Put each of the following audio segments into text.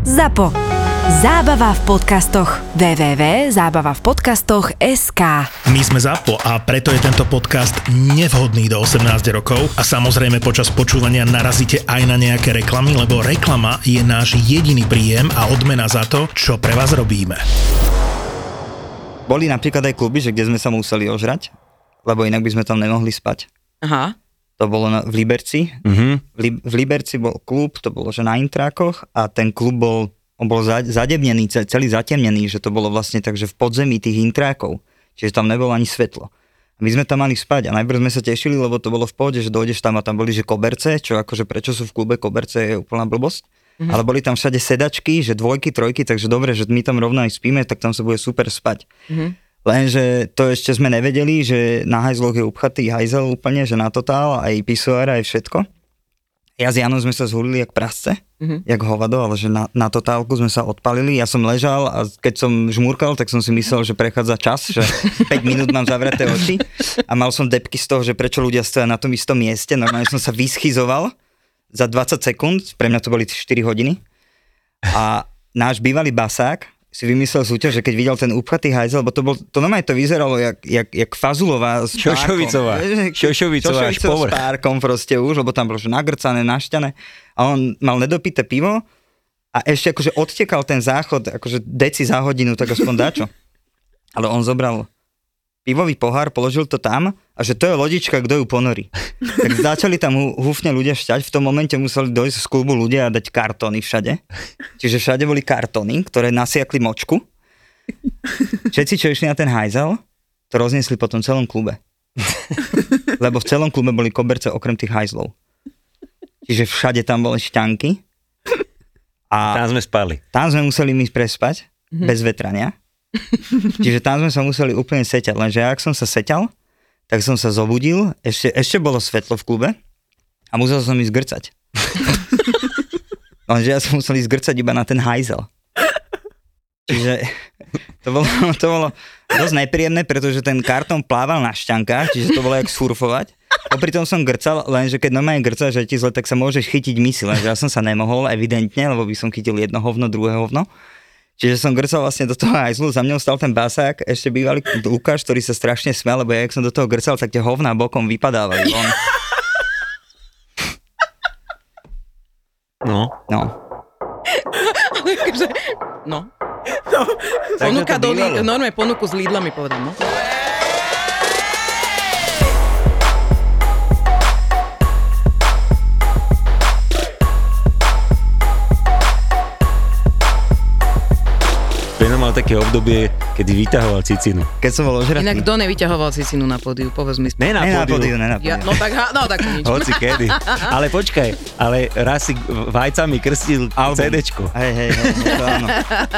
ZAPO. Zábava v podcastoch. www.zábavavpodcastoch.sk My sme ZAPO a preto je tento podcast nevhodný do 18 rokov a samozrejme počas počúvania narazíte aj na nejaké reklamy, lebo reklama je náš jediný príjem a odmena za to, čo pre vás robíme. Boli napríklad aj kluby, že kde sme sa museli ožrať, lebo inak by sme tam nemohli spať. Aha. To bolo na, v Liberci. Mhm. V, Li- v Liberci bol klub, to bolo že na Intrákoch a ten klub bol, on bol za, zadebnený, ce- celý zatemnený, že to bolo vlastne tak, že v podzemí tých Intrákov. Čiže tam nebolo ani svetlo. My sme tam mali spať a najprv sme sa tešili, lebo to bolo v pohode, že dojdeš tam a tam boli, že koberce, čo akože prečo sú v klube koberce je úplná blbosť. Mm-hmm. Ale boli tam všade sedačky, že dvojky, trojky, takže dobre, že my tam rovno aj spíme, tak tam sa bude super spať. Mhm. Lenže to ešte sme nevedeli, že na hajzloch je upchatý hajzel úplne, že na totál, aj pisuár, aj všetko. Ja s Janom sme sa zhulili jak prasce, Mhm. jak hovado, ale že na, na totálku sme sa odpalili. Ja som ležal a keď som žmúrkal, tak som si myslel, že prechádza čas, že 5 minút mám zavreté oči a mal som depky z toho, že prečo ľudia stoja na tom istom mieste. Normálne som sa vyschizoval za 20 sekúnd, pre mňa to boli 4 hodiny. A náš bývalý basák si vymyslel súťaž, že keď videl ten upchatý hajzel, lebo to, bol, to normálne to vyzeralo jak, jak, jak Fazulová s. Šošovicová. Šošovicová s párkom proste už, lebo tam bolo nagrcané, našťané. A on mal nedopité pivo a ešte akože odtekal ten záchod, akože deci za hodinu, tak aspoň dačo. Ale on zobral pivový pohár, položil to tam a že to je lodička, kto ju ponorí. Tak začali tam húfne ľudia šťať, v tom momente museli dojsť z klubu ľudia a dať kartóny všade. Čiže všade boli kartóny, ktoré nasiakli močku. Všetci, čo išli na ten hajzel, to rozniesli po tom celom klube. Lebo v celom klube boli koberce okrem tých hajzlov. Čiže všade tam boli šťanky. A Tam sme spali. tam sme museli my prespať, mm-hmm. bez vetrania. Čiže tam sme sa museli úplne seťať, lenže ak som sa seťal, tak som sa zobudil, ešte, ešte bolo svetlo v klube a musel som ísť grcať. lenže ja som musel ísť grcať iba na ten hajzel. Čiže to bolo, to bolo dosť nepríjemné, pretože ten kartón plával na šťankách, čiže to bolo jak surfovať. Popri tom som grcal, lenže keď normálne grcáš, že ti zle, tak sa môžeš chytiť misi, lenže ja som sa nemohol, evidentne, lebo by som chytil jedno hovno, druhé hovno. Čiže som grcal vlastne do toho hajzlu, za mňou stal ten basák, ešte bývalý Lukáš, ktorý sa strašne smial, lebo ja, jak som do toho grcal, tak tie hovná bokom vypadávali von. No. No. No. Takže Ponuka do bývalo. Lidl, normálne ponuku s Lidlami povedal, no. Beno mal také obdobie, kedy vyťahoval cicinu. Keď som bol ožratý. Inak kto nevyťahoval cicinu na pódiu, povedz mi. Ne na Ne na pódiu. pódiu, ne na Ja, pódiu. no tak, no tak nič. Hoci kedy. Ale počkaj, ale raz si vajcami krstil Album. CDčko Hej, hej, hej, to áno.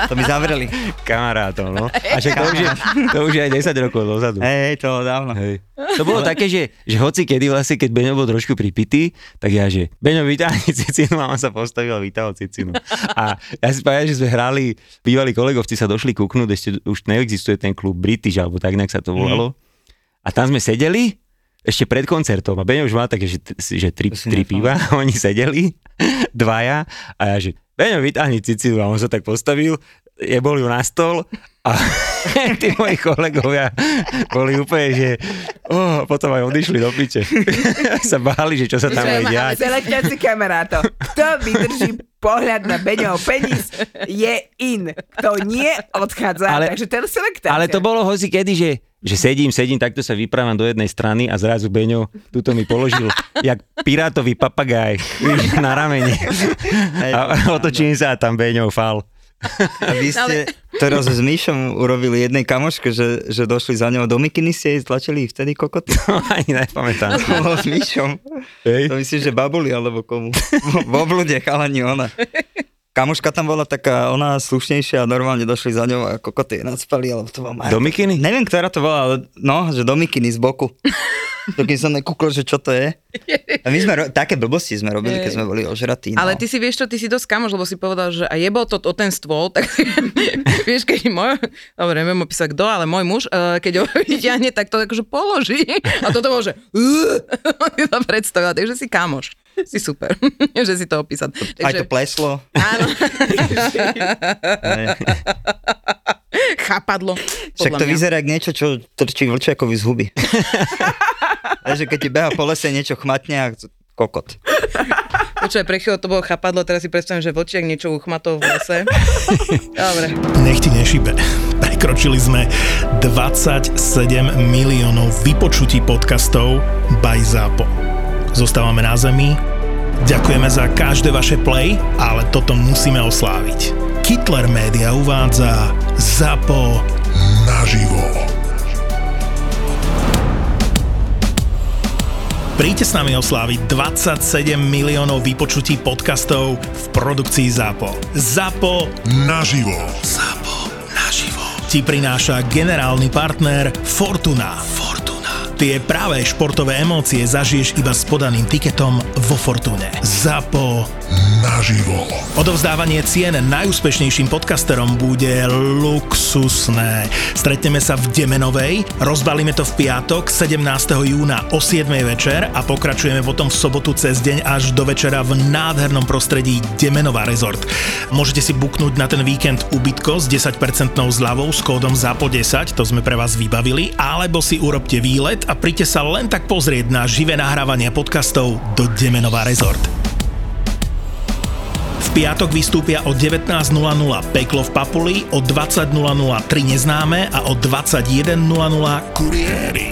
To mi zavreli. kamarátov, no. A však to už, je, to už je aj 10 rokov dozadu. Hej, hej, to dávno. Hej. To bolo také, že, že hoci kedy vlastne, keď Beňo bol trošku pripitý, tak ja, že Beňo vyťahni cicinu a on sa postavil a vyťahol cicinu. A ja si pamätám, že sme hrali, bývalí kolegovci sa došli kúknúť, ešte už neexistuje ten klub British, alebo tak nejak sa to volalo. A tam sme sedeli, ešte pred koncertom a Beňo už mal také, že, že tri, tri piva, oni sedeli, dvaja a ja, že Beňo vytáhni cicinu a on sa tak postavil, jebol ju na stol a tí moji kolegovia boli úplne, že oh, potom aj odišli do piče. sa báli, že čo sa tam bude diať. Selekťací kamarátov. Kto vydrží pohľad na Beňov penis, je in. Kto nie, odchádza. Ale- Takže ten selektácia. Ale to bolo hoci kedy, že, že sedím, sedím, takto sa vyprávam do jednej strany a zrazu Beňo túto mi položil, jak pirátový papagaj víš, na ramene. A otočím sa a tam Beňov fal. A vy ste teraz s Myšom urobili jednej kamoške, že, že došli za ňou do mikiny, ste jej stlačili vtedy kokoty. To ani nepamätám. To bolo s Myšom. Hej. To myslím, že babuli alebo komu. V oblude chalani ona. Kamoška tam bola taká, ona slušnejšia a normálne došli za ňou a kokoty jej nadspali, alebo to bola. Do mikiny? Neviem, ktorá to bola, ale no, že do mikiny z boku. dokým som nekúkol, že čo to je. A my sme, ro- také blbosti sme robili, keď sme boli ožratí. No. Ale ty si vieš čo, ty si dosť kamoš, lebo si povedal, že a jebol to o ten stôl, tak vieš, keď môj, dobre, neviem opísať kto, ale môj muž, eh, keď ho vyťahne, tak to akože položí a toto môže on si to predstavila, takže si kamoš. Si super, že si to opísal. Aj to pleslo. Áno, chápadlo. Však to mňa. vyzerá ako niečo, čo trčí vlčiakovi z huby. Takže keď ti beha po lese niečo chmatne a kokot. Počúvaj, pre chvíľu to bolo chapadlo, teraz si predstavím, že vlčiak niečo uchmatol v lese. Dobre. Nech ti nešibe. Prekročili sme 27 miliónov vypočutí podcastov by ZAPO. Zostávame na zemi. Ďakujeme za každé vaše play, ale toto musíme osláviť. Kittler Media uvádza ZAPO naživo. Príďte s nami osláviť 27 miliónov vypočutí podcastov v produkcii ZAPO. ZAPO naživo. ZAPO naživo. Ti prináša generálny partner Fortuna. Fortuna. Tie práve športové emócie zažiješ iba s podaným tiketom vo Fortune. ZAPO naživo. Odovzdávanie cien najúspešnejším podcasterom bude luxusné. Stretneme sa v Demenovej, rozbalíme to v piatok 17. júna o 7. večer a pokračujeme potom v sobotu cez deň až do večera v nádhernom prostredí Demenová Resort. Môžete si buknúť na ten víkend ubytko s 10% zľavou s kódom ZAPO10, to sme pre vás vybavili, alebo si urobte výlet a príďte sa len tak pozrieť na živé nahrávanie podcastov do Demenová Resort. V piatok vystúpia o 19.00 Peklo v Papuli, o 20.00 Tri neznáme a o 21.00 Kurieris.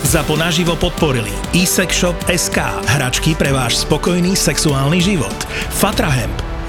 Za ponaživo podporili eSexShop.sk, hračky pre váš spokojný sexuálny život. Fatrahemp,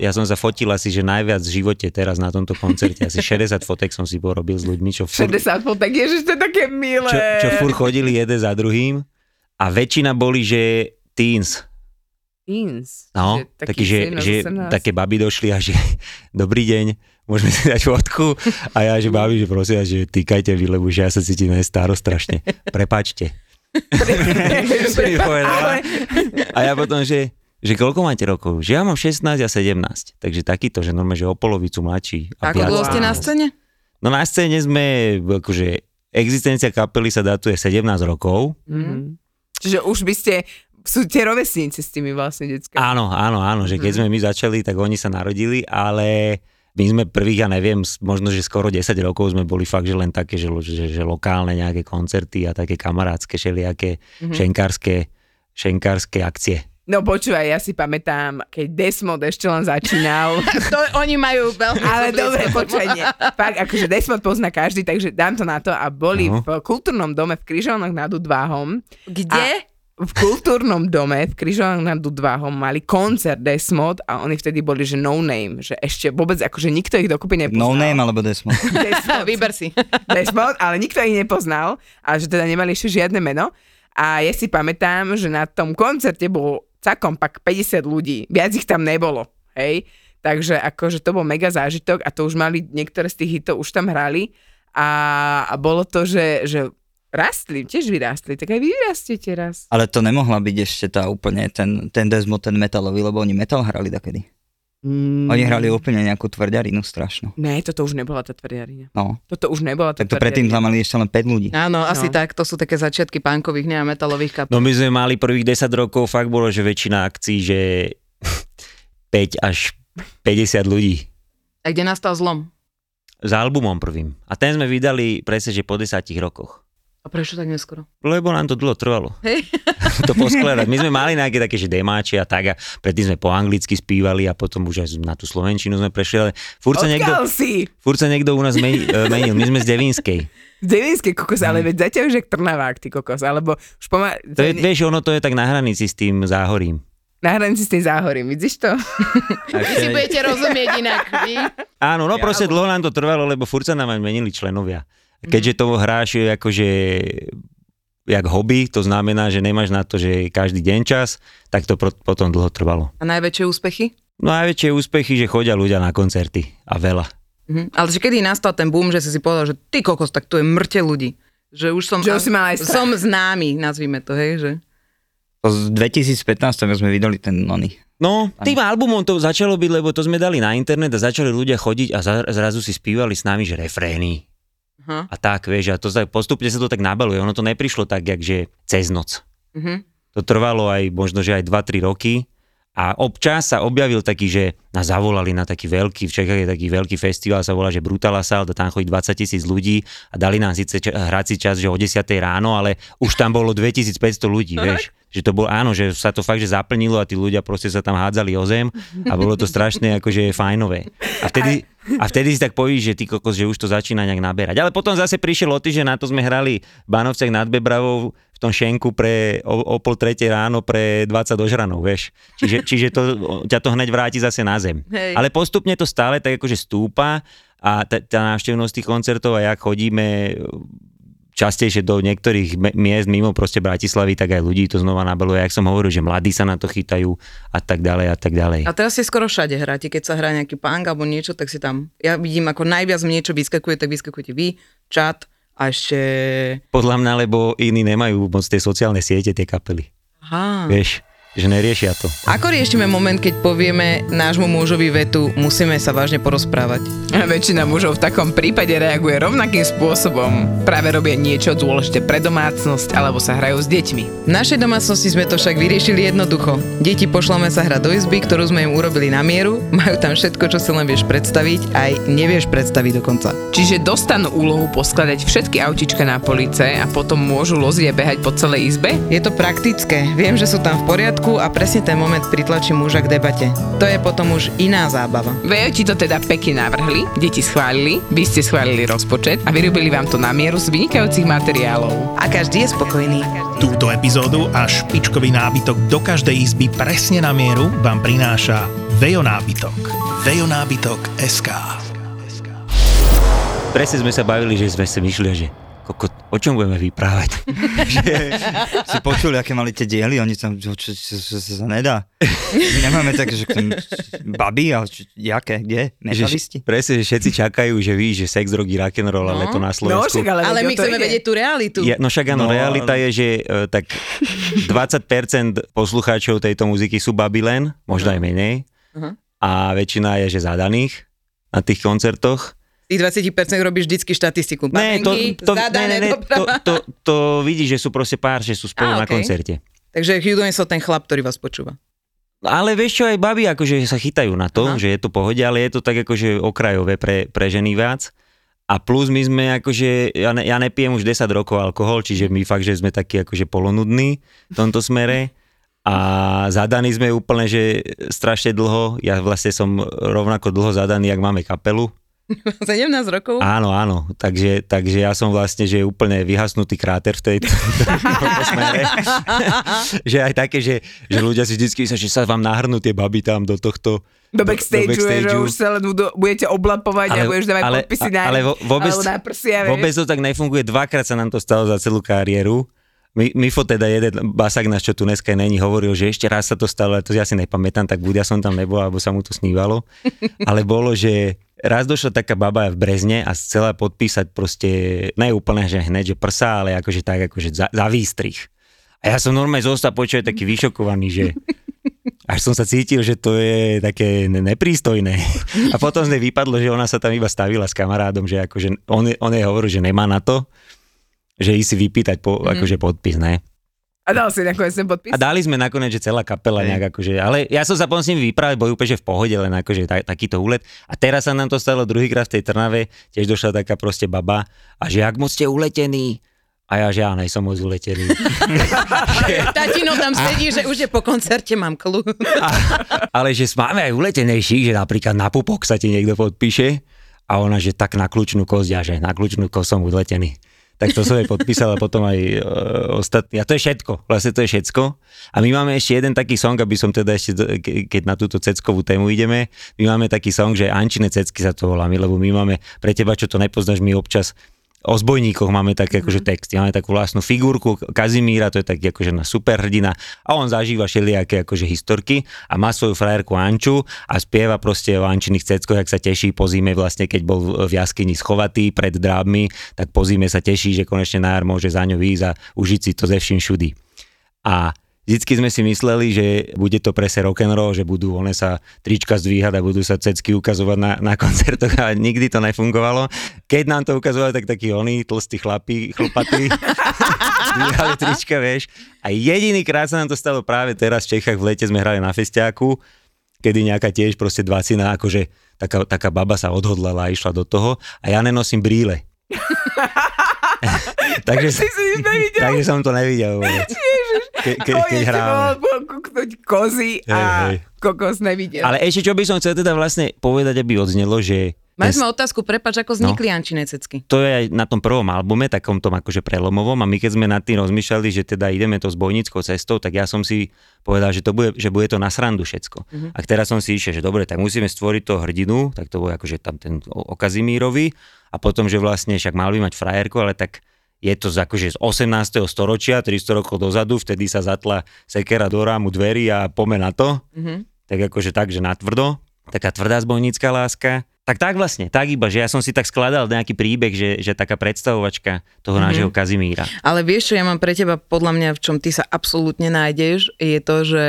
Ja som sa fotil asi, že najviac v živote teraz na tomto koncerte. Asi 60 fotek som si porobil s ľuďmi, čo fur, 60 fotek, ježiš, to je také milé. čo, čo fur chodili jeden za druhým. A väčšina boli, že teens. Teens. No, Že taký, že, 17, že 18. také baby došli a že dobrý deň, môžeme si dať fotku. A ja, že babi, že prosím, vás, že týkajte vy, lebo že ja sa cítim staro strašne. Prepačte. Som mi povedala. A ja potom, že, že koľko máte rokov? Že ja mám 16 a 17. Takže takýto, že normálne, že o polovicu mladší. A Ako dlho ste na scéne? No na scéne sme, akože existencia kapely sa datuje 17 rokov. Mhm. Čiže už by ste, sú tie rovesníci s tými vlastne deckami. Áno, áno, áno, že keď sme my začali, tak oni sa narodili, ale my sme prvých, ja neviem, možno, že skoro 10 rokov sme boli fakt, že len také, že, že, že lokálne nejaké koncerty a také kamarátske, všelijaké Mhm. šenkárske, šenkárske akcie. No počúvaj, ja si pamätám, keď Desmod ešte len začínal. To, oni majú veľmi Ale dobre, počkaj, nie. Fakt, akože Desmod pozná každý, takže dám to na to. A boli No. v kultúrnom dome v Kryžovanoch nad Udváhom. Kde? V kultúrnom dome v Kryžovanoch nad Udváhom mali koncert Desmod a oni vtedy boli, že no name, že ešte vôbec, akože nikto ich dokopy nepoznal. No name alebo Desmond. Desmod. Vyber si. Desmond, ale nikto ich nepoznal a že teda nemali ešte žiadne meno. A ja si pamätám, že na tom koncerte bolo cakom pak 50 ľudí. Viac ich tam nebolo, hej. Takže akože to bol mega zážitok a to už mali, niektoré z tých hitov už tam hrali a, a bolo to, že, že rastli, tiež vyrástli, tak aj vy vyrastiete raz. Ale to nemohla byť ešte tá úplne ten, ten Desmond, ten metalový, lebo oni metal hrali takedy. Mm. Oni hrali úplne nejakú tvrďarinu strašnú. Ne, toto už nebola tá tvrdiarina. No, Toto už nebola tá tak to predtým tam mali ešte len 5 ľudí. Áno, asi No. tak. To sú také začiatky punkových, nie a metalových kapel. No my sme mali prvých 10 rokov, fakt bolo, že väčšina akcií, že 5 až 50 ľudí. A kde nastal zlom? S albumom prvým. A ten sme vydali presne, že po desiatich rokoch. A prečo tak neskoro? Lebo nám to dlho trvalo. Hej. to poskladať. My sme mali nejaké také, že demáče a tak a predtým sme po anglicky spívali a potom už aj na tú slovenčinu sme prešli, ale furt sa niekto, si? furt sa niekto u nás meni- e, menil. My sme z Devinskej. Z Devinskej kokos, ale veď zatiaľ už jak Trnavák, ty kokos, alebo už pomaly... To je, vieš, ono to je tak na hranici s tým záhorím. Na hranici s tým záhorím, vidíš to? Vy si budete rozumieť inak. Vy? Áno, no proste dlho nám to trvalo, lebo furt sa nám aj menili členovia. Keďže to hráš akože jak hobby, to znamená, že nemáš na to, že každý deň čas, tak to pro- potom dlho trvalo. A najväčšie úspechy? No najväčšie úspechy, že chodia ľudia na koncerty a veľa. Mhm. Ale že kedy nastal ten boom, že si si povedal, že ty kokos, tak tu je mŕte ľudí. Že už som, Že už si mal aj strach. som známy, nazvime to, hej, že? To z 2015 sme vydali ten nony. No, tým albumom to začalo byť, lebo to sme dali na internet a začali ľudia chodiť a zrazu si spívali s nami, že refrény. Aha. A tak, vieš, a to sa, postupne sa to tak nabaluje. Ono to neprišlo tak, že cez noc. Mhm. To trvalo aj možno, že aj 2-3 roky. A občas sa objavil taký, že nás zavolali na taký veľký, v Čechách je taký veľký festival, sa volá, že Brutala Sal, do tam chodí 20 tisíc ľudí a dali nám síce ča- hrací čas, že o 10 ráno, ale už tam bolo 2500 ľudí, vieš. Že to bolo, áno, že sa to fakt, že zaplnilo a tí ľudia proste sa tam hádzali o zem a bolo to strašné akože fajnové. A vtedy, a vtedy si tak povíš, že ty kokos, že už to začína nejak naberať. Ale potom zase prišiel o týždeň, na to sme hrali v Banovciach nad Bebravou v tom šenku pre o, o pol tretej ráno pre 20 dožranov, vieš. Čiže, čiže to, ťa to hneď vráti zase na zem. Hej. Ale postupne to stále tak akože stúpa a tá, tá návštevnosť tých koncertov a jak chodíme častejšie do niektorých miest mimo proste Bratislavy, tak aj ľudí to znova nabaluje. Jak som hovoril, že mladí sa na to chytajú a tak ďalej a tak ďalej. A teraz si skoro všade hráte, keď sa hrá nejaký punk alebo niečo, tak si tam, ja vidím ako najviac mi niečo vyskakuje, tak vyskakujete vy, čat a ešte, Podľa mňa, lebo iní nemajú moc tie sociálne siete, tie kapely. aha. Vieš, že neriešia to. Ako riešime moment, keď povieme nášmu mužovi vetu, musíme sa vážne porozprávať? A väčšina mužov v takom prípade reaguje rovnakým spôsobom. Práve robia niečo dôležité pre domácnosť alebo sa hrajú s deťmi. V našej domácnosti sme to však vyriešili jednoducho. Deti pošlame sa hrať do izby, ktorú sme im urobili na mieru, majú tam všetko, čo si len vieš predstaviť, aj nevieš predstaviť dokonca. Čiže dostanú úlohu poskladať všetky autička na police a potom môžu loziť a behať po celej izbe? Je to praktické, viem, že sú tam v poriadku a presne ten moment pritlačí muža k debate. To je potom už iná zábava. Vejo ti to teda pekne navrhli, deti schválili, vy ste schválili rozpočet a vyrobili vám to na mieru z vynikajúcich materiálov. A každý je spokojný. Túto epizódu a špičkový nábytok do každej izby presne na mieru vám prináša Vejo nábytok. Vejo nábytok SK. Presne sme sa bavili, že sme si myšli, že koko, o čom budeme vyprávať. Si počuli, aké mali tie diely, oni tam, čo, čo, čo, čo, sa nedá. My nemáme také, že baby, ale čo, jaké, kde? Metalisti? Že, presne, že všetci čakajú, že víš, že sex, drogy, rock'n'roll, ale No. to na No, Slovensku. však ale, Ale my chceme ide. vedieť tú realitu. Je, no však áno, No, no, realita je, že e, tak 20% poslucháčov tejto muziky sú baby len, možno aj menej. Aha. A väčšina je, že zadaných na tých koncertoch. Tých 20% robíš vždycky štatistiku. Ne, to, to, zadané ne, ne, to, to, to vidíš, že sú proste pár, že sú spolu Á, na okej. koncerte. Takže Hugh Downs ten chlap, ktorý vás počúva. Ale vieš čo, aj baby akože sa chytajú na to, Aha. Aha. že je to pohode, ale je to tak akože okrajové pre, pre ženy viac. A plus my sme akože, ja, ne, ja nepijem už 10 rokov alkohol, čiže my fakt, že sme takí akože polonudní v tomto smere. A zadaní sme úplne, že strašne dlho. Ja vlastne som rovnako dlho zadaný, jak máme kapelu. 17 rokov? Áno, áno. Takže, takže ja som vlastne, že úplne vyhasnutý kráter v tejto, smere. že aj také, že, že ľudia si vždycky myslia, že sa vám nahrnú tie baby tam do tohto Do backstage, do že už sa len budú- budete oblapovať a budeš dávať ale, podpisy na, ale vo- vôbec, alebo na prsia, vieš. vôbec to tak nefunguje. Dvakrát sa nám to stalo za celú kariéru. Mi- Mifo teda jeden basák náš, čo tu dneska není, hovoril, že ešte raz sa to stalo, ale to ja si nepamätám, tak buď ja som tam nebol, alebo sa mu to snívalo. Ale bolo, že raz došla taká baba v Brezne a chcela podpísať proste, ne úplne, že hneď, že prsa, ale akože tak, akože za, za výstrih. A ja som normálne zostal počuť taký vyšokovaný, že až som sa cítil, že to je také ne- neprístojné. A potom z nej vypadlo, že ona sa tam iba stavila s kamarádom, že akože on, on jej hovoril, že nemá na to, že ísť si vypýtať po, mm. akože podpis, ne? A A dal si nakoniec ten podpis? A dali sme nakoniec, že celá kapela nejak akože, ale ja som sa potom s nimi vyprávať, boli úplne že v pohode, len akože tak, takýto úlet. A teraz sa nám to stalo druhýkrát v tej Trnave, tiež došla taká proste baba a že ak moc ste uletení. A ja, že ja nejsom moc uletený. Tatino tam sedí, že už je po koncerte, mám kľú. A, ale že máme aj uletenejších, že napríklad na pupok sa ti niekto podpíše a ona, že tak na kľúčnú kosť a že na kľúčnú kosť som uletený. Tak to som jej podpísal a potom aj e, ostatní. A to je všetko, vlastne to je všetko. A my máme ešte jeden taký song, aby som teda ešte, keď na túto ceckovú tému ideme, my máme taký song, že Ančine cecky sa to volá, lebo my máme, pre teba, čo to nepoznáš, my občas o zbojníkoch máme také akože texty, máme takú vlastnú figurku Kazimíra, to je taký akože na superhrdina a on zažíva všelijaké akože historky a má svoju frajerku Anču a spieva proste o Ančiných ceckoch, jak sa teší po zime vlastne, keď bol v jaskyni schovatý pred drábmi, tak po zime sa teší, že konečne na jar môže za ňou ísť a užiť si to ze vším všudy. A Vždycky sme si mysleli, že bude to prese rock'n'roll, že budú one sa trička zdvíhať a budú sa cecky ukazovať na, na koncertoch a nikdy to nefungovalo. Keď nám to ukazovali, tak takí oni, tlstí chlapí, chlpatí, zdvíhali trička, vieš. A jediný krát sa nám to stalo práve teraz v Čechách, v lete sme hrali na festiáku, kedy nejaká tiež proste dvacina, akože taká, taká baba sa odhodlala a išla do toho a ja nenosím brýle. takže, Si si nevidel? takže som to nevidel vôbec. Ke, ke, keď hráme. bolo kúknuť kozy a Hej, hej. kokos nevidel. Ale ešte čo by som chcel teda vlastne povedať, aby odznelo, že Mali sme otázku, prepač, ako vznikli no. Ančine cecky. to je aj na tom prvom albume, takom tom akože prelomovom a my keď sme nad tým rozmýšľali, že teda ideme to s bojnickou cestou, tak ja som si povedal, že, to bude, že bude to na srandu všetko. Uh-huh. A teraz som si išiel, že dobre, tak musíme stvoriť toho hrdinu, tak to bude akože tam ten o, o Kazimírovi a potom, že vlastne však mal by mať frajerku, ale tak je to z, akože z 18. storočia, 300 rokov dozadu, vtedy sa zatla sekera do rámu dverí a pome na to. Mhm. Tak akože tak, že natvrdo. Taká tvrdá zbojnícka láska. Tak tak vlastne, tak iba, že ja som si tak skladal nejaký príbeh, že, že taká predstavovačka toho mm-hmm. nášho Kazimíra. Ale vieš, čo ja mám pre teba, podľa mňa, v čom ty sa absolútne nájdeš, je to, že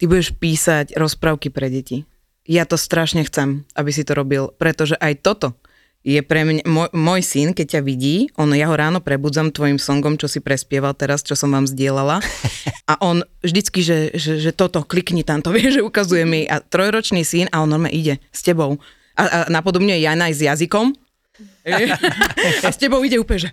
ty budeš písať rozprávky pre deti. Ja to strašne chcem, aby si to robil, pretože aj toto je pre mňa, môj, môj syn, keď ťa vidí, on, ja ho ráno prebudzam tvojim songom, čo si prespieval teraz, čo som vám zdieľala. A on vždycky, že, že, že toto, klikni tam, to vie, že ukazuje mi. A trojročný syn a on normálne ide s tebou. A, a napodobne Jana aj s jazykom. A s tebou ide úplne, že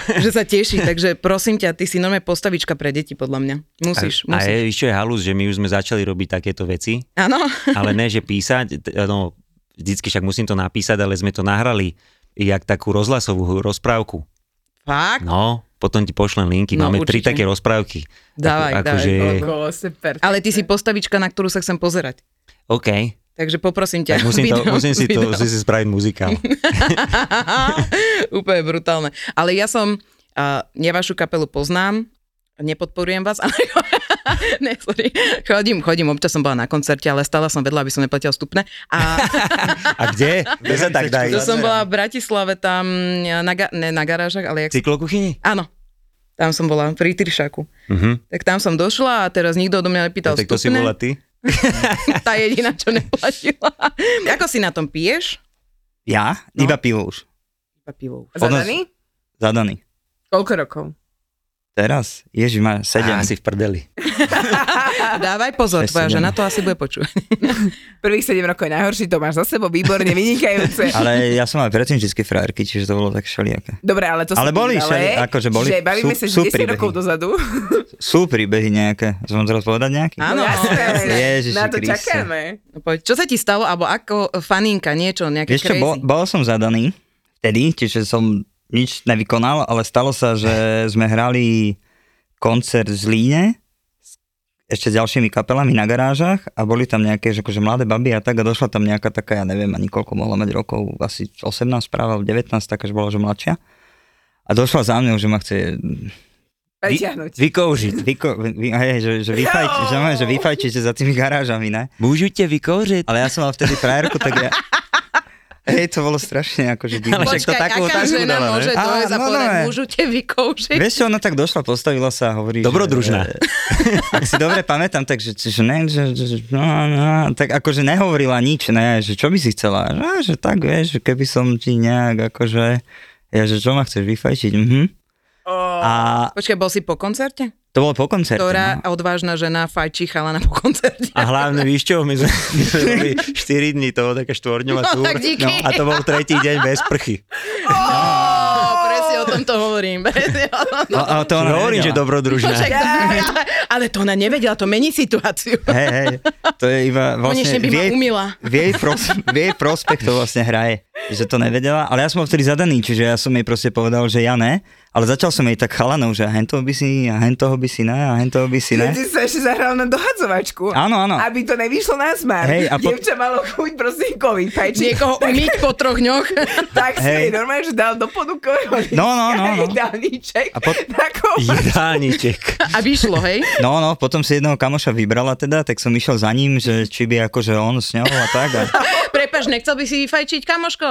že sa teší, takže prosím ťa, ty si normálne postavička pre deti, podľa mňa. Musíš, a, a musíš. je, víš, čo je halus, že my už sme začali robiť takéto veci, Áno, ale ne, že písať, no, vždycky však musím to napísať, ale sme to nahrali jak takú rozhlasovú rozprávku. fakt? No, potom ti pošlem linky, No, máme tri určite. také rozprávky. Dávaj, dávaj. akože, je perfektné. Ale ty si postavička, na ktorú sa chcem pozerať. OK, Takže poprosím ťa. tak musím, to, video- musím si to video. musím si spraviť muzikál. Úplne brutálne. Ale ja som, uh, ja vašu kapelu poznám, nepodporujem vás, ale ne, sorry. Chodím, chodím, občas som bola na koncerte, ale stále som vedela, aby som neplatila vstupné. A A kde? Kde sa tak dá to som bola v Bratislave tam, na, ga- ne na garážach, ale jak Cyklokuchyni? Áno. Tam som bola pri Tyršaku. Mhm. Tak tam som došla a teraz nikto odo mňa nepýtal Tak to si bola ty? Tá jediná, čo neplatila. Ako si na tom piješ? Ja? No. Iba pivo už. Iba pivo. Zadaný? Zadaný. Koľko rokov? Teraz? Ježiš, má 7. Á, si v prdeli. Dávaj pozor, tvoja sedem. žena to asi bude počúvať. Prvých 7 rokov je najhorší, to máš za sebou, výborne, vynikajúce. Ale ja som mal predtým vždy frajerky, čiže to bolo tak všelijaké. Dobre, ale to Ale boli všeli- akože boli že bavíme sú- sa, že sú 10 príbehy. rokov dozadu. Sú príbehy nejaké. Mám teraz povedať nejaký? Áno, Jasné, Ježiši na to Kriste. čakáme. No poď, čo sa ti stalo, alebo ako faninka, niečo, nejaké crazy? bol, bol som zadaný vtedy, čiže som nič nevykonal, ale stalo sa, že sme hrali koncert v Zlíne s- ešte s ďalšími kapelami na garážach a boli tam nejaké že akože mladé baby a tak a došla tam nejaká taká, ja neviem ani koľko mohla mať rokov, asi 18 práve, alebo 19, taká, že bola že mladšia. A došla za mňou, že ma chce Preťahnuť. Vykoužiť. vyko, vy, hej, že, že, vyfajč, že, že, vyfajčíte za tými garážami, ne? Môžu vykoužiť? Ale ja som mal vtedy frajerku, tak ja... Hej, to bolo strašne akože divné. Ale však to takú otázku žena dala, ne? môže Á, dojsť a no, povedať, no. môžu te vykoušiť? Vieš čo, ona tak došla, postavila sa a hovorí, Dobrodružná. Že, ak si dobre pamätám, tak že, že, ne, že, že, no, no, tak akože nehovorila nič, ne, že čo by si chcela, že, "Á, že tak vieš, že keby som ti nejak akože, ja, že čo ma chceš vyfajčiť, mhm. A Počkaj, bol si po koncerte? To bolo po koncerte. ktorá no. odvážna žena fajčí chalana po koncerte. A hlavne víš čo, my sme, my sme boli 4 dní, to bolo taká štvorňová No, túr. tak díky. a to bol tretí deň bez prchy. Ó, presne o tomto hovorím. No, ale to ona Hovorím, že dobrodružná. Však to, ale to ona nevedela, to mení situáciu. Hej, hej, to je iba Konečne vlastne... by v ma jej, umila. v jej, pros, v jej prospech to vlastne hraje, že to nevedela, ale ja som bol vtedy zadaný, čiže ja som jej proste povedal, že ja ne, ale začal som jej tak chalanov, že hen toho by si, a hen toho by si ne, a hen toho by si Ty ne. si sa ešte zahral na dohadzovačku. Áno, áno. Aby to nevyšlo na smar. Hej, a po- Dievča malo chuť prosím covid fajčiť. Niekoho umyť po troch dňoch. Tak si Hej. jej normálne, že dal do ponukového No, no, no, no. Jedálniček. A kovač. Jedálniček. A vyšlo, hej? No, no, potom si jedného kamoša vybrala teda, tak som išiel za ním, že či by akože on s ňou a tak. A, Prepaž, nechcel by si vyfajčiť, kamoško?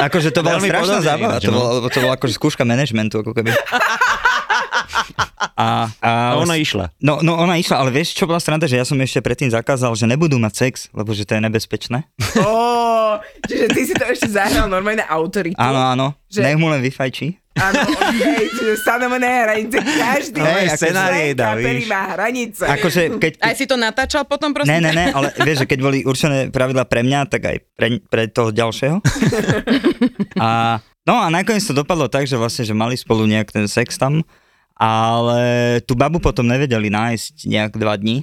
akože to bola Veľmi strašná podobne zábava, to no. to bola akože skúška manažmentu, ako keby. A, a, A ona išla. No, no ona išla, ale vieš, čo bola sranda, že ja som ešte predtým zakázal, že nebudú mať sex, lebo že to je nebezpečné. Ó, čiže ty si to ešte zahral normálne autoritu. Áno, áno, Že- nech mu len vyfajčí. Áno, okej, čiže stanovené hranice. Každý Hej, člen scenár dá, víš. má hranice. Akože, keď, Aj si to natáčal potom, prosím? Ne, ne, ne, ale vieš, že keď boli určené pravidla pre mňa, tak aj pre, pre toho ďalšieho. A, no a nakoniec to dopadlo tak, že vlastne, že mali spolu nejak ten sex tam, ale tú babu potom nevedeli nájsť nejak dva dní.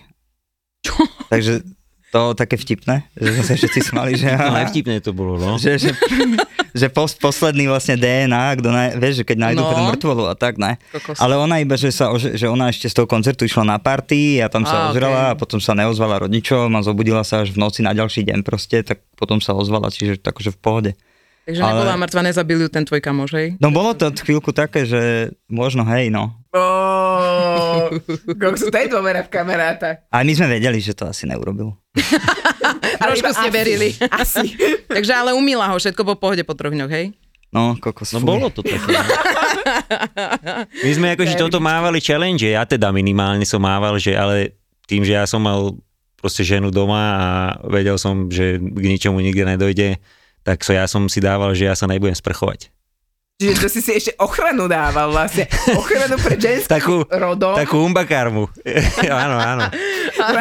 Takže to také vtipné, že sa všetci smali, že... No aj vtipné to bolo, no. že, že, že pos, posledný vlastne DNA, kto na, vieš, že keď nájdú No. no. mŕtvolu a tak, ne. Kokos. Ale ona iba, že, sa, že ona ešte z toho koncertu išla na party a tam sa ozrela okej. a potom sa neozvala rodičom a zobudila sa až v noci na ďalší deň proste, tak potom sa ozvala, čiže takže v pohode. Takže ale- nebola mŕtva, nezabil ju ten tvoj kamoš, hej? No bolo to chvíľku také, že možno hej, no. Kokso, to je dôvera v kamaráta. A my sme vedeli, že to asi neurobil. Trošku ste asi. verili. Asi. Takže ale umila ho, všetko po pohode po troch dňoch, hej? No, kokos. No bolo to také. no. My sme akože toto mávali challenge, ja teda minimálne som mával, že ale tým, že ja som mal proste ženu doma a vedel som, že k ničomu nikde nedojde, tak so ja som si dával, že ja sa nebudem sprchovať. Čiže to si si ešte ochranu dával vlastne. Ochranu pre ženským Takú, rodom. takú umbakarmu. áno, áno.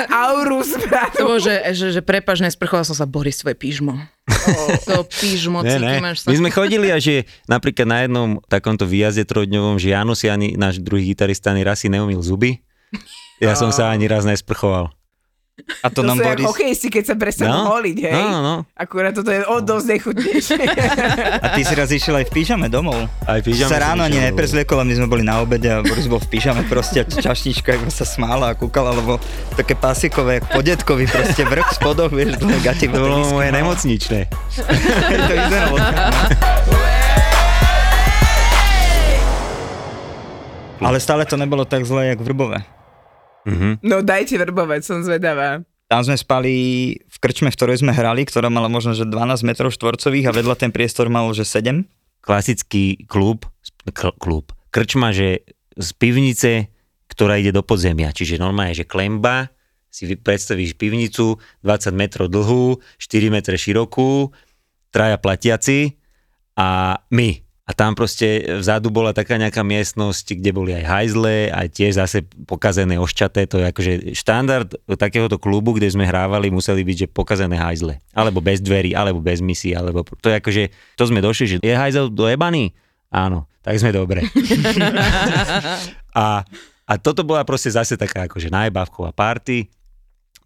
Auru správnu. bolo, že, že, prepaž, nesprchoval som sa, Boris, svoje pížmo. To pížmo, Ne, ne. až sa... My sme chodili a že napríklad na jednom takomto výjazde trojdňovom, že Jano si ani, náš druhý gitarista, ani raz si neumil zuby. Ja som sa ani raz nesprchoval. A to, To nám Boris... hokejisti, keď sa prestanú No, holiť, hej? no, no. Akurát toto je o dosť nechutnejšie. A ty si raz išiel aj v pyžame domov. Aj pyžame sa ráno ani neprezliekol my sme boli na obede a Boris bol v pyžame proste a čašnička iba sa smála a kúkala, lebo také pasikové, po detkovi proste vrch spodok, vieš, gati. To bolo moje nemocničné. to vyzeralo. Ale stále to nebolo tak zle, jak v Vrbove. Mhm. No dajte verbovať, som zvedavá. Tam sme spali v krčme, v ktorej sme hrali, ktorá mala možno že 12 metrov štvorcových a vedľa ten priestor mal že 7. Klasický klub, k- klub, krčma, že z pivnice, ktorá ide do podzemia. Čiže normálne, že klemba, si predstavíš pivnicu 20 metrov dlhú, 4 metre širokú, traja platiaci a my. A tam proste vzadu bola taká nejaká miestnosť, kde boli aj hajzle, aj tiež zase pokazené oščaté. To je akože štandard takéhoto klubu, kde sme hrávali, museli byť, že pokazené hajzle. Alebo bez dverí, alebo bez misí, alebo to je akože, to sme došli, že je hajzel dojebaný? Áno, tak sme dobre. a, a toto bola proste zase taká akože najbavková party.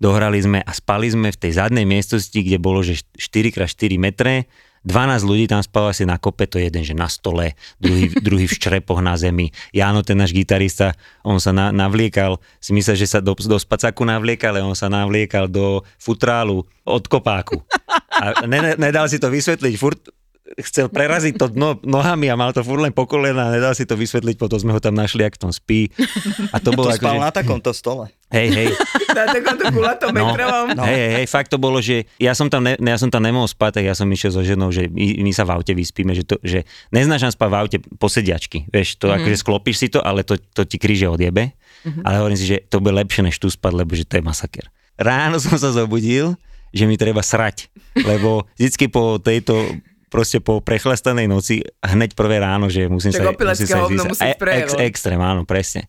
Dohrali sme a spali sme v tej zadnej miestnosti, kde bolo že 4x4 metre. 12 ľudí tam spalo asi na kope, to je jeden, že na stole, druhý, druhý v ščrepoch na zemi. Jano, ten náš gitarista, on sa na, navliekal, si myslel, že sa do, do spacáku navliekal, ale on sa navliekal do futrálu od kopáku. A ne, ne, nedal si to vysvetliť, furt chcel preraziť to dno nohami a mal to furt len po kolena a nedal si to vysvetliť, potom sme ho tam našli, ak v tom spí. A to bolo To ako, spal že... na takomto stole. Hej, hej, Na takomto kulatom No. metrovom. No. Hej, hej, hej, fakt to bolo, že ja som tam, ne, ja som tam nemohol spať, tak ja som išiel so ženou, že my, my sa v aute vyspíme, že, to, že neznášam spať v aute po sediačky, vieš, to mm-hmm. akože sklopíš si to, ale to, to ti kríže odjebe, mm-hmm. ale hovorím si, že to bude lepšie než tu spať, lebo že to je masaker. Ráno som sa zobudil, že mi treba srať, lebo vždycky po tejto proste po prechlastanej noci hneď prvé ráno, že musím Tak sa, musím sa hovno musí E- ex, extrém, áno, presne.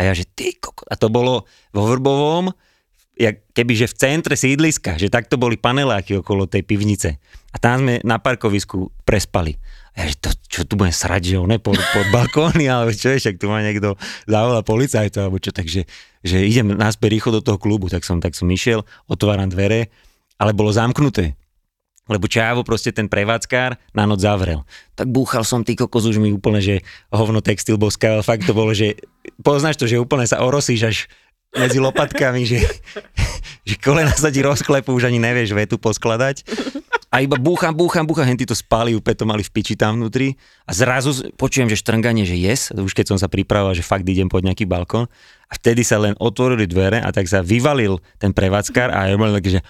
A ja, že ty koko. A to bolo vo Vrbovom, jak kebyže v centre sídliska, že takto boli paneláky okolo tej pivnice. A tam sme na parkovisku prespali. A ja, že to, čo tu budem srať, že on pod, pod balkóny, ale čo je, však tu ma niekto zavolá policajto, alebo čo, takže že idem naspäť rýchlo do toho klubu, tak som, tak som išiel, otváram dvere, ale bolo zamknuté lebo čávo proste ten prevádzkár na noc zavrel. Tak búchal som, ty kokos už mi úplne, že hovno textil boskal, fakt to bolo, že poznáš to, že úplne sa orosíš až medzi lopatkami, že, že kolena sa ti rozklepú, už ani nevieš vetu poskladať. A iba búcham, búcham, búcham, henty to spali, úplne to mali v piči tam vnútri. A zrazu počujem, že štrnganie, že yes, už keď som sa pripravoval, že fakt idem pod nejaký balkón. A vtedy sa len otvorili dvere a tak sa vyvalil ten prevádzkar a ja bol taký, že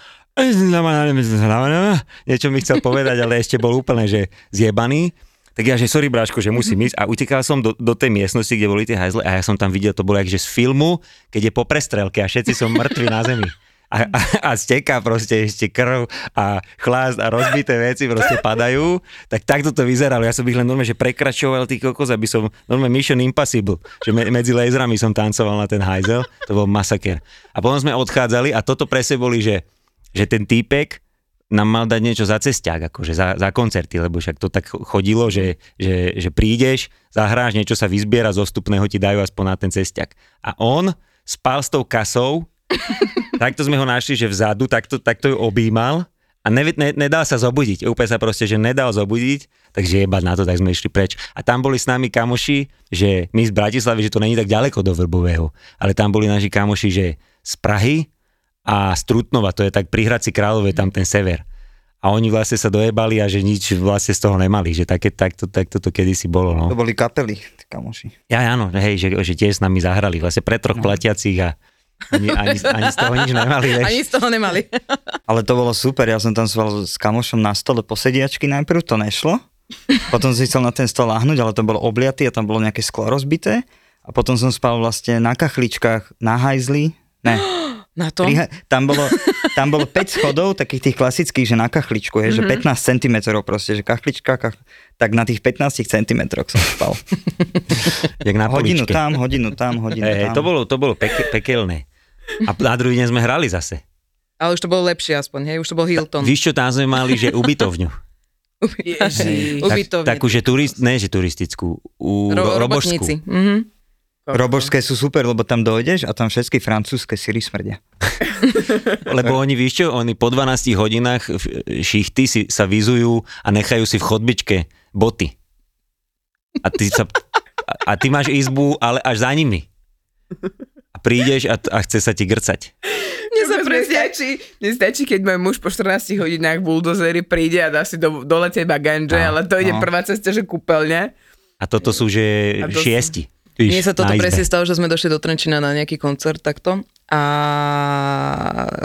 niečo mi chcel povedať, ale ešte bol úplne, že zjebaný. Tak ja, že sorry bráško, že musím ísť a utekal som do, do tej miestnosti, kde boli tie hajzle a ja som tam videl, to bolo jak, že z filmu, keď je po prestrelke a všetci sú mŕtvi na zemi. A, a, a steká proste ešte krv a chlast a rozbité veci proste padajú, tak takto to vyzeralo. Ja som ich len normálne, že prekračoval tých kokos, aby som normálne Mission Impossible, že me, medzi laserami som tancoval na ten hajzel, to bol masaker. A potom sme odchádzali a toto presne boli, že že ten týpek nám mal dať niečo za cesták, akože za, za koncerty, lebo však to tak chodilo, že, že, že prídeš, zahráš, niečo sa vyzbiera, zo vstupného ti dajú aspoň na ten cesták. A on spal s tou kasou, takto sme ho našli, že vzadu, takto, takto ju objímal a ne, ne, nedal sa zobudiť. Úplne sa proste, že nedal zobudiť, takže jebať na to, tak sme išli preč. A tam boli s nami kamoši, že my z Bratislavy, že to není tak ďaleko do Vrbového, ale tam boli naši kamoši, že z Prahy, a Strutnova, to je tak pri Hradci Králové, tam ten sever. A oni vlastne sa dojebali a že nič vlastne z toho nemali, že také, takto, takto to kedysi bolo. No. To boli kapely, kamoši. Ja, áno, hej, že, že tiež s nami zahrali, vlastne pre troch no. platiacich a ani, ani, ani z toho nič nemali. Vieš. Ani z toho nemali. Ale to bolo super, ja som tam sval s kamošom na stole posediačky najprv, to nešlo. Potom si chcel na ten stôl láhnuť, ale to bolo obliaty a tam bolo nejaké sklo rozbité. A potom som spal vlastne na kachličkách, na hajzli, ne, Na to? Priha- tam, bolo, tam bolo 5 schodov, takých tých klasických, že na kachličku, je, mm-hmm. že 15 cm proste, že kachlička, kach... tak na tých 15 cm som spal. Jak na hodinu poličke. tam, hodinu tam, hodinu Hey, tam. to bolo, to bolo peke, pekelné. A na druhý deň sme hrali zase. Ale už to bolo lepšie aspoň, hej, už to bol Hilton. Víš čo, tam sme mali, že ubytovňu. Ježiš. Tak, Ubytovne. takú, že turist, ne, že turistickú, u Ro- ro, robožskú. Robožské sú super, lebo tam dojdeš a tam všetky francúzske syry smrdia. Lebo oni, víš čo, oni po 12 hodinách v- šichty si, sa vyzujú a nechajú si v chodbičke boty. A ty, sa, a, a ty máš izbu, ale až za nimi. A prídeš a, a chce sa ti grcať. Mne sa stačí, mne stačí, keď môj muž po 14 hodinách buldozery príde a dá si do, dole teba ganže, No, ale to ide no. prvá cesta, že kúpeľne. A toto sú, že A to sú- šiesti. Mne sa toto presne stalo, že sme došli do Trenčina na nejaký koncert takto a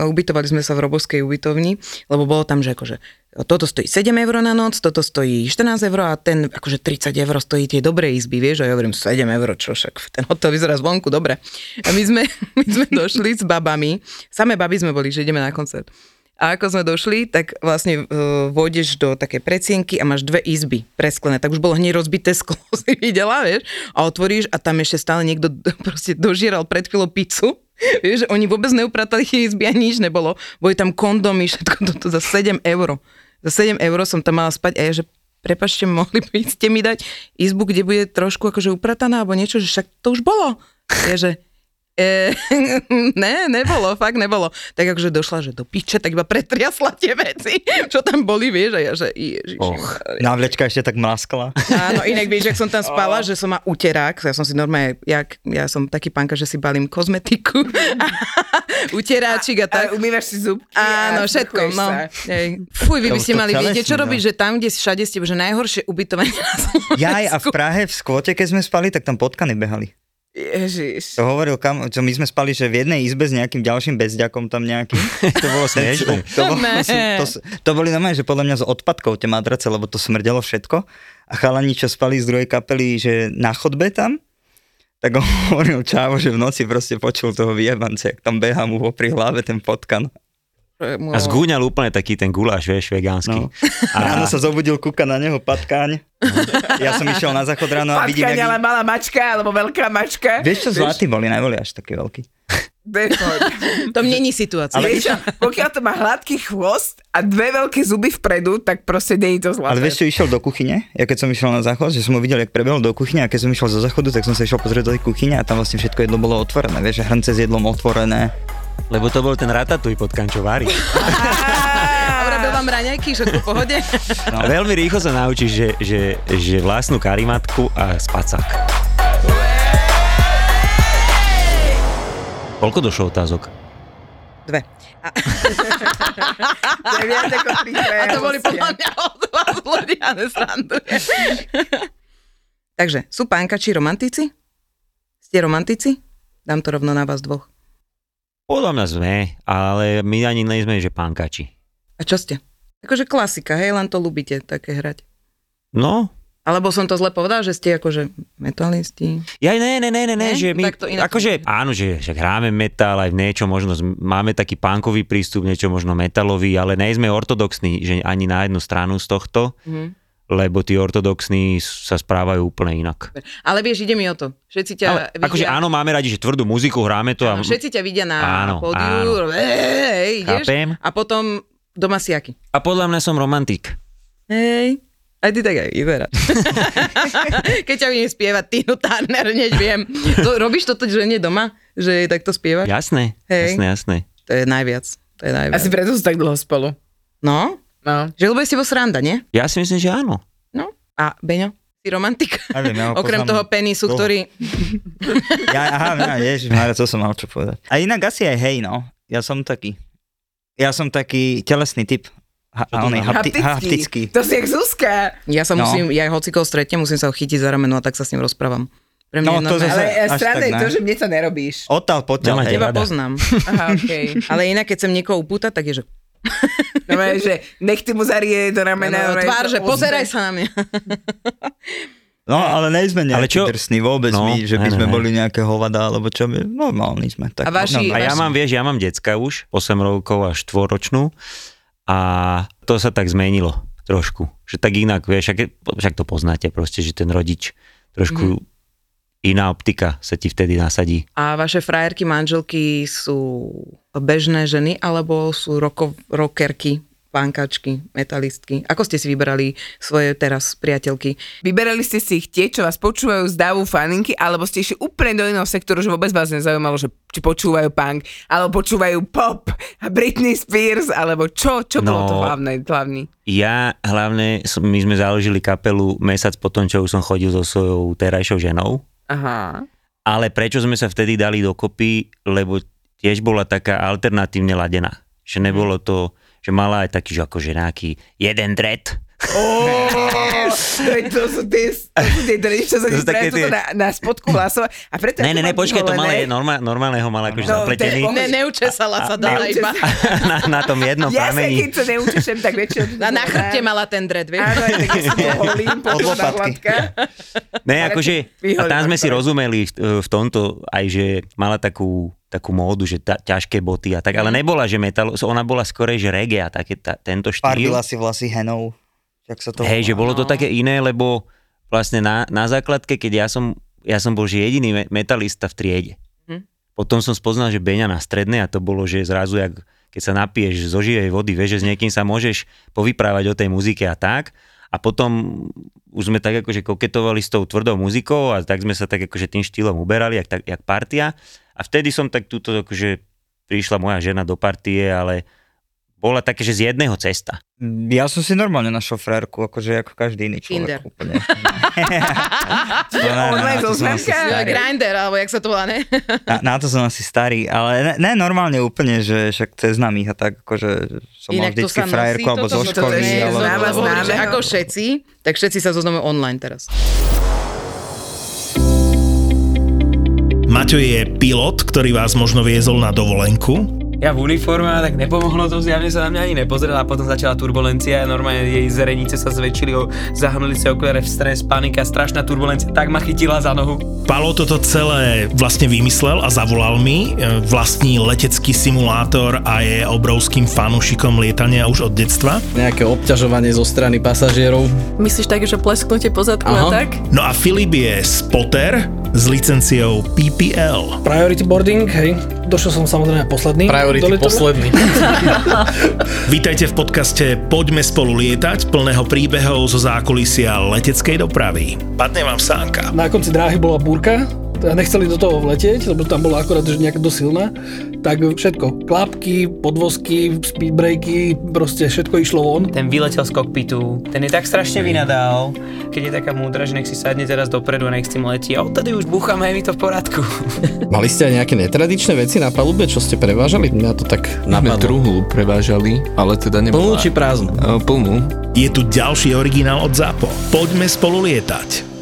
ubytovali sme sa v robovskej ubytovni, lebo bolo tam, že akože toto stojí 7 eur na noc, toto stojí 14 eur a ten akože 30 eur stojí tie dobré izby, vieš, a ja hovorím 7 eur, čo však ten hotel vyzerá zvonku, dobre. A my sme, my sme došli s babami, samé baby sme boli, že ideme na koncert. A ako sme došli, tak vlastne uh, vôjdeš do také predsienky a máš dve izby presklené. Tak už bolo hneď rozbité sklo, si videla, vieš? A otvoríš a tam ešte stále niekto proste dožieral pred chvíľou pizzu. Vieš, oni vôbec neupratali izby a nič nebolo. Boli tam kondomy, všetko toto za 7 eur. Za 7 eur som tam mala spať a ja, že prepačte, mohli by ste mi dať izbu, kde bude trošku akože uprataná alebo niečo, že však to už bolo. Ja, E, ne, nebolo, fakt nebolo. Tak akože došla, že do piče, tak iba pretriasla tie veci, čo tam boli, vieš, a ja, že ježiši. Och. Návlečka ešte tak mlaskala. Áno, inak vieš, ak som tam spala, že som má uterák, ja som si normálne, jak, ja som taký pánka, že si balím kozmetiku, uteráčik a tak. A umývaš si zubky. Áno, a všetko, no. sa. Ej. Fuj, vy by ste mali vidieť, čo no. robíš, že tam, kde všade ste, že najhoršie ubytovanie na Slovensku. Jaj, a v Prahe, v skvote, keď sme spali, tak tam potkany behali. Ježiš. To hovoril kam, čo my sme spali, že v jednej izbe s nejakým ďalším bezďakom tam nejakým. To bolo smiešné. To, bolo, to, to boli normálne, že podľa mňa z odpadkov tie madrace, lebo to smrdelo všetko. A chalani, čo spali z druhej kapely, že na chodbe tam, tak on hovoril čávo, že v noci proste počul toho vyjebanca, jak tam beha mu popri hlave ten potkan. A zgúňal úplne taký ten guláš, vieš, vegánsky. No. Ráno sa zobudil, kúka na neho patkáň. Ja som išiel na záchod ráno a vidím, Patkaň, ale malá mačka, alebo veľká mačka. Vieš čo, zlatí boli, neboli až. Vieš, poď. To mení situáciu. Ale Vieš pokiaľ to má hladký chvost a dve veľké zuby vpredu, tak proste nie je to zlaté. Ale vieš čo, išiel do kuchyne, ja keď som išiel na záchod, že som ho videl, jak prebehol do kuchyne a keď som išiel zo záchodu, tak som sa išiel pozrieť do tej kuchyne a tam vlastne všetko jedlo bolo otvorené, vieš, že hrnce s jedlom otvorené. Lebo to bol ten ratatuj pod kančovári. Urobil vám raňajky, všetko v pohode? A veľmi rýchlo sa naučíš, že, že, že vlastnú karimatku a spacák. Koľko došlo otázok? Dve. A, To je viac ako a to boli podľa mňa od vás ľudia. Takže, sú pánkači romantici? Ste romantici? Dám to rovno na vás dvoch. Podľa mňa sme, ale my ani nejsme, že pánkači. A čo ste? Akože klasika, hej, len to ľubíte také hrať. No, Alebo som to zle povedal, že ste akože metalisti. Ja ne, ne, ne, ne, ne, že my, akože, to- áno, že však hráme metal, aj v niečo možno, máme taký punkový prístup, niečo možno metalový, ale nie sme ortodoxní, že ani na jednu stranu z tohto, Mhm. Lebo tí ortodoxní sa správajú úplne inak. Ale vieš, ide mi o to. Všetci ťa Ale vidia... akože áno, máme radi, že tvrdú muziku, hráme to a... Áno, všetci ťa vidia na Áno, pódiu, áno. hej, ideš, Chápem. a potom doma si aký. A podľa mňa som romantik. Hej, aj ty tak aj vyzeráš. Keď ťa vidím spievať Tinu Turner, hneď viem. To, robíš toto, že nie doma? Že takto spievaš? Jasné, Hej. jasné, jasné. To je najviac. To je najviac. Asi preto sú tak dlho spolu. No, No. že lebo si vo sranda, nie? Ja si myslím, že áno. No. A Beňo, si romantik? Neviem, ja Okrem toho penisu, dlho. ktorý... Ja, aha, ja, ježiš, Mária, to som mal čo povedať. A inak asi aj hej, no. Ja som taký. Ja som taký telesný typ. Ha, oný, hapti, haptický. To si jak Zuzka. Ja sa No. musím, ja hoci koho stretnem, musím sa ho chytiť za rameno a tak sa s ním rozprávam. Pre mňa No, je to zase- Ale až strana tak je ne. to, že mne to nerobíš. Odtal, Nemáte hej. Teba poznám. Aha, okej. Ale inak, keď chcem niekoho upútať, tak je, že... No, že nech ty mu zarie do ramena. No, normálne tvár, to že pozeraj sa na mňa. No, ale nejsme Ale nejakí čo- drsní vôbec No, my, že by ne, ne, sme ne. boli nejaké hovada, alebo čo by, normálni sme. Tak, A vaši- no, A ja Vážne. mám, vieš, ja mám decka už, 8 rokov až 4 ročnú a to sa tak zmenilo trošku. Že tak inak, vieš, však, však to poznáte proste, že ten rodič trošku iná optika sa ti vtedy nasadí. A vaše frajerky, manželky sú bežné ženy, alebo sú roko, rockerky, pánkačky, metalistky? Ako ste si vyberali svoje teraz priateľky? Vyberali ste si ich tie, čo vás počúvajú z davu faninky, alebo ste išli úplne do iného sektoru, že vôbec vás nezaujímalo, že či počúvajú punk, alebo počúvajú pop, a Britney Spears, alebo čo? Čo bolo No. to hlavné, hlavný? Ja hlavne, my sme založili kapelu mesiac potom, čo už som chodil so svojou terajšou ženou, Aha. ale prečo sme sa vtedy dali dokopy, lebo tiež bola taká alternatívne ladená. Že nebolo to, že mala aj taký, že akože nejaký jeden Oh, to, je- to sú tie, to sú tie sa spravia tie- na, na spodku vlasov. A preto Ne, ne, ne, počkaj, to malé normál, normálne ho mal akože No, zapletený Ne, neučesala sa dala Neučes- iba. na, na tom jednom Ja sa, keď pramení. sa neučešem, tak väčšinou... Na, na chrbte mala ten dred, vieš? Áno, aj tak si to holím, potom hladka. Ne, Ale akože, a tam sme si rozumeli v, v tomto aj, že mala takú takú módu, že ta, ťažké boty a tak, ale nebola, že metal, ona bola skorej, že reggae a také, ta, tento štýl. Farbila si vlasy henou. Jak sa to Hej, že bolo to No. také iné, lebo vlastne na, na základke, keď ja som, ja som bol že jediný me- metalista v triede. Hm. Potom som spoznal, že Beňa na strednej a to bolo, že zrazu, jak, keď sa napiješ zo živej vody, vieš, že s niekým sa môžeš povyprávať o tej muzike a tak. A potom už sme tak akože koketovali s tou tvrdou muzikou a tak sme sa tak akože tým štýlom uberali, jak, tak, jak partia. A vtedy som tak túto akože prišla moja žena do partie, ale bola také, že z jedného cesta. Ja som si normálne našiel frérku, akože ako každý iný Tinder. človek. Úplne. No, Online na to som asi starý. Grinder, alebo jak sa to volá, ne? Na, na to som asi starý, ale ne, ne normálne úplne, že však cez známych a tak, akože som mal Inak to vždycky frajerku alebo zo školy. alebo... známa, ako všetci, tak všetci sa zoznamujú online teraz. Maťo je pilot, ktorý vás možno viezol na dovolenku. Ja v uniforme, tak nepomohlo to, zjavne sa na mňa ani nepozrela a potom začala turbulencia, normálne jej zrenice sa zväčšili, zahrnuli sa okuliare v stres, panika, strašná turbulencia, tak ma chytila za nohu. Palo toto celé vlastne vymyslel a zavolal mi. E, Vlastní letecký simulátor a je obrovským fanúšikom lietania už od detstva. Nejaké obťažovanie zo strany pasažierov. Myslíš tak, že plesknutie po zadku a Aha. tak? No a Filip je spotter s licenciou PPL. Priority boarding, hej. Došiel som samozrejme posledný. Priority posledný. Vítajte v podcaste Poďme spolu lietať, plného príbehov zo zákulisia leteckej dopravy. Padne vám sánka. Na konci dráhy bola búrka, teda nechceli do toho vletieť, lebo tam bola akorát že nejaká dosilná, tak všetko, klapky, podvozky, speedbreaky, proste všetko išlo von. Ten vyletel z kokpitu, ten je tak strašne vynadal, keď je taká múdra, že nech si sadne teraz dopredu a nech s tým letí. A odtedy už búchame, je mi to v poradku. Mali ste aj nejaké netradičné veci na palube, čo ste prevážali? Mňa to tak napadlo. truhlu prevážali, ale teda nebola... Plnú či prázdnu? E, Plnú. Je tu ďalší originál od ZAPO. Poďme spolu lietať.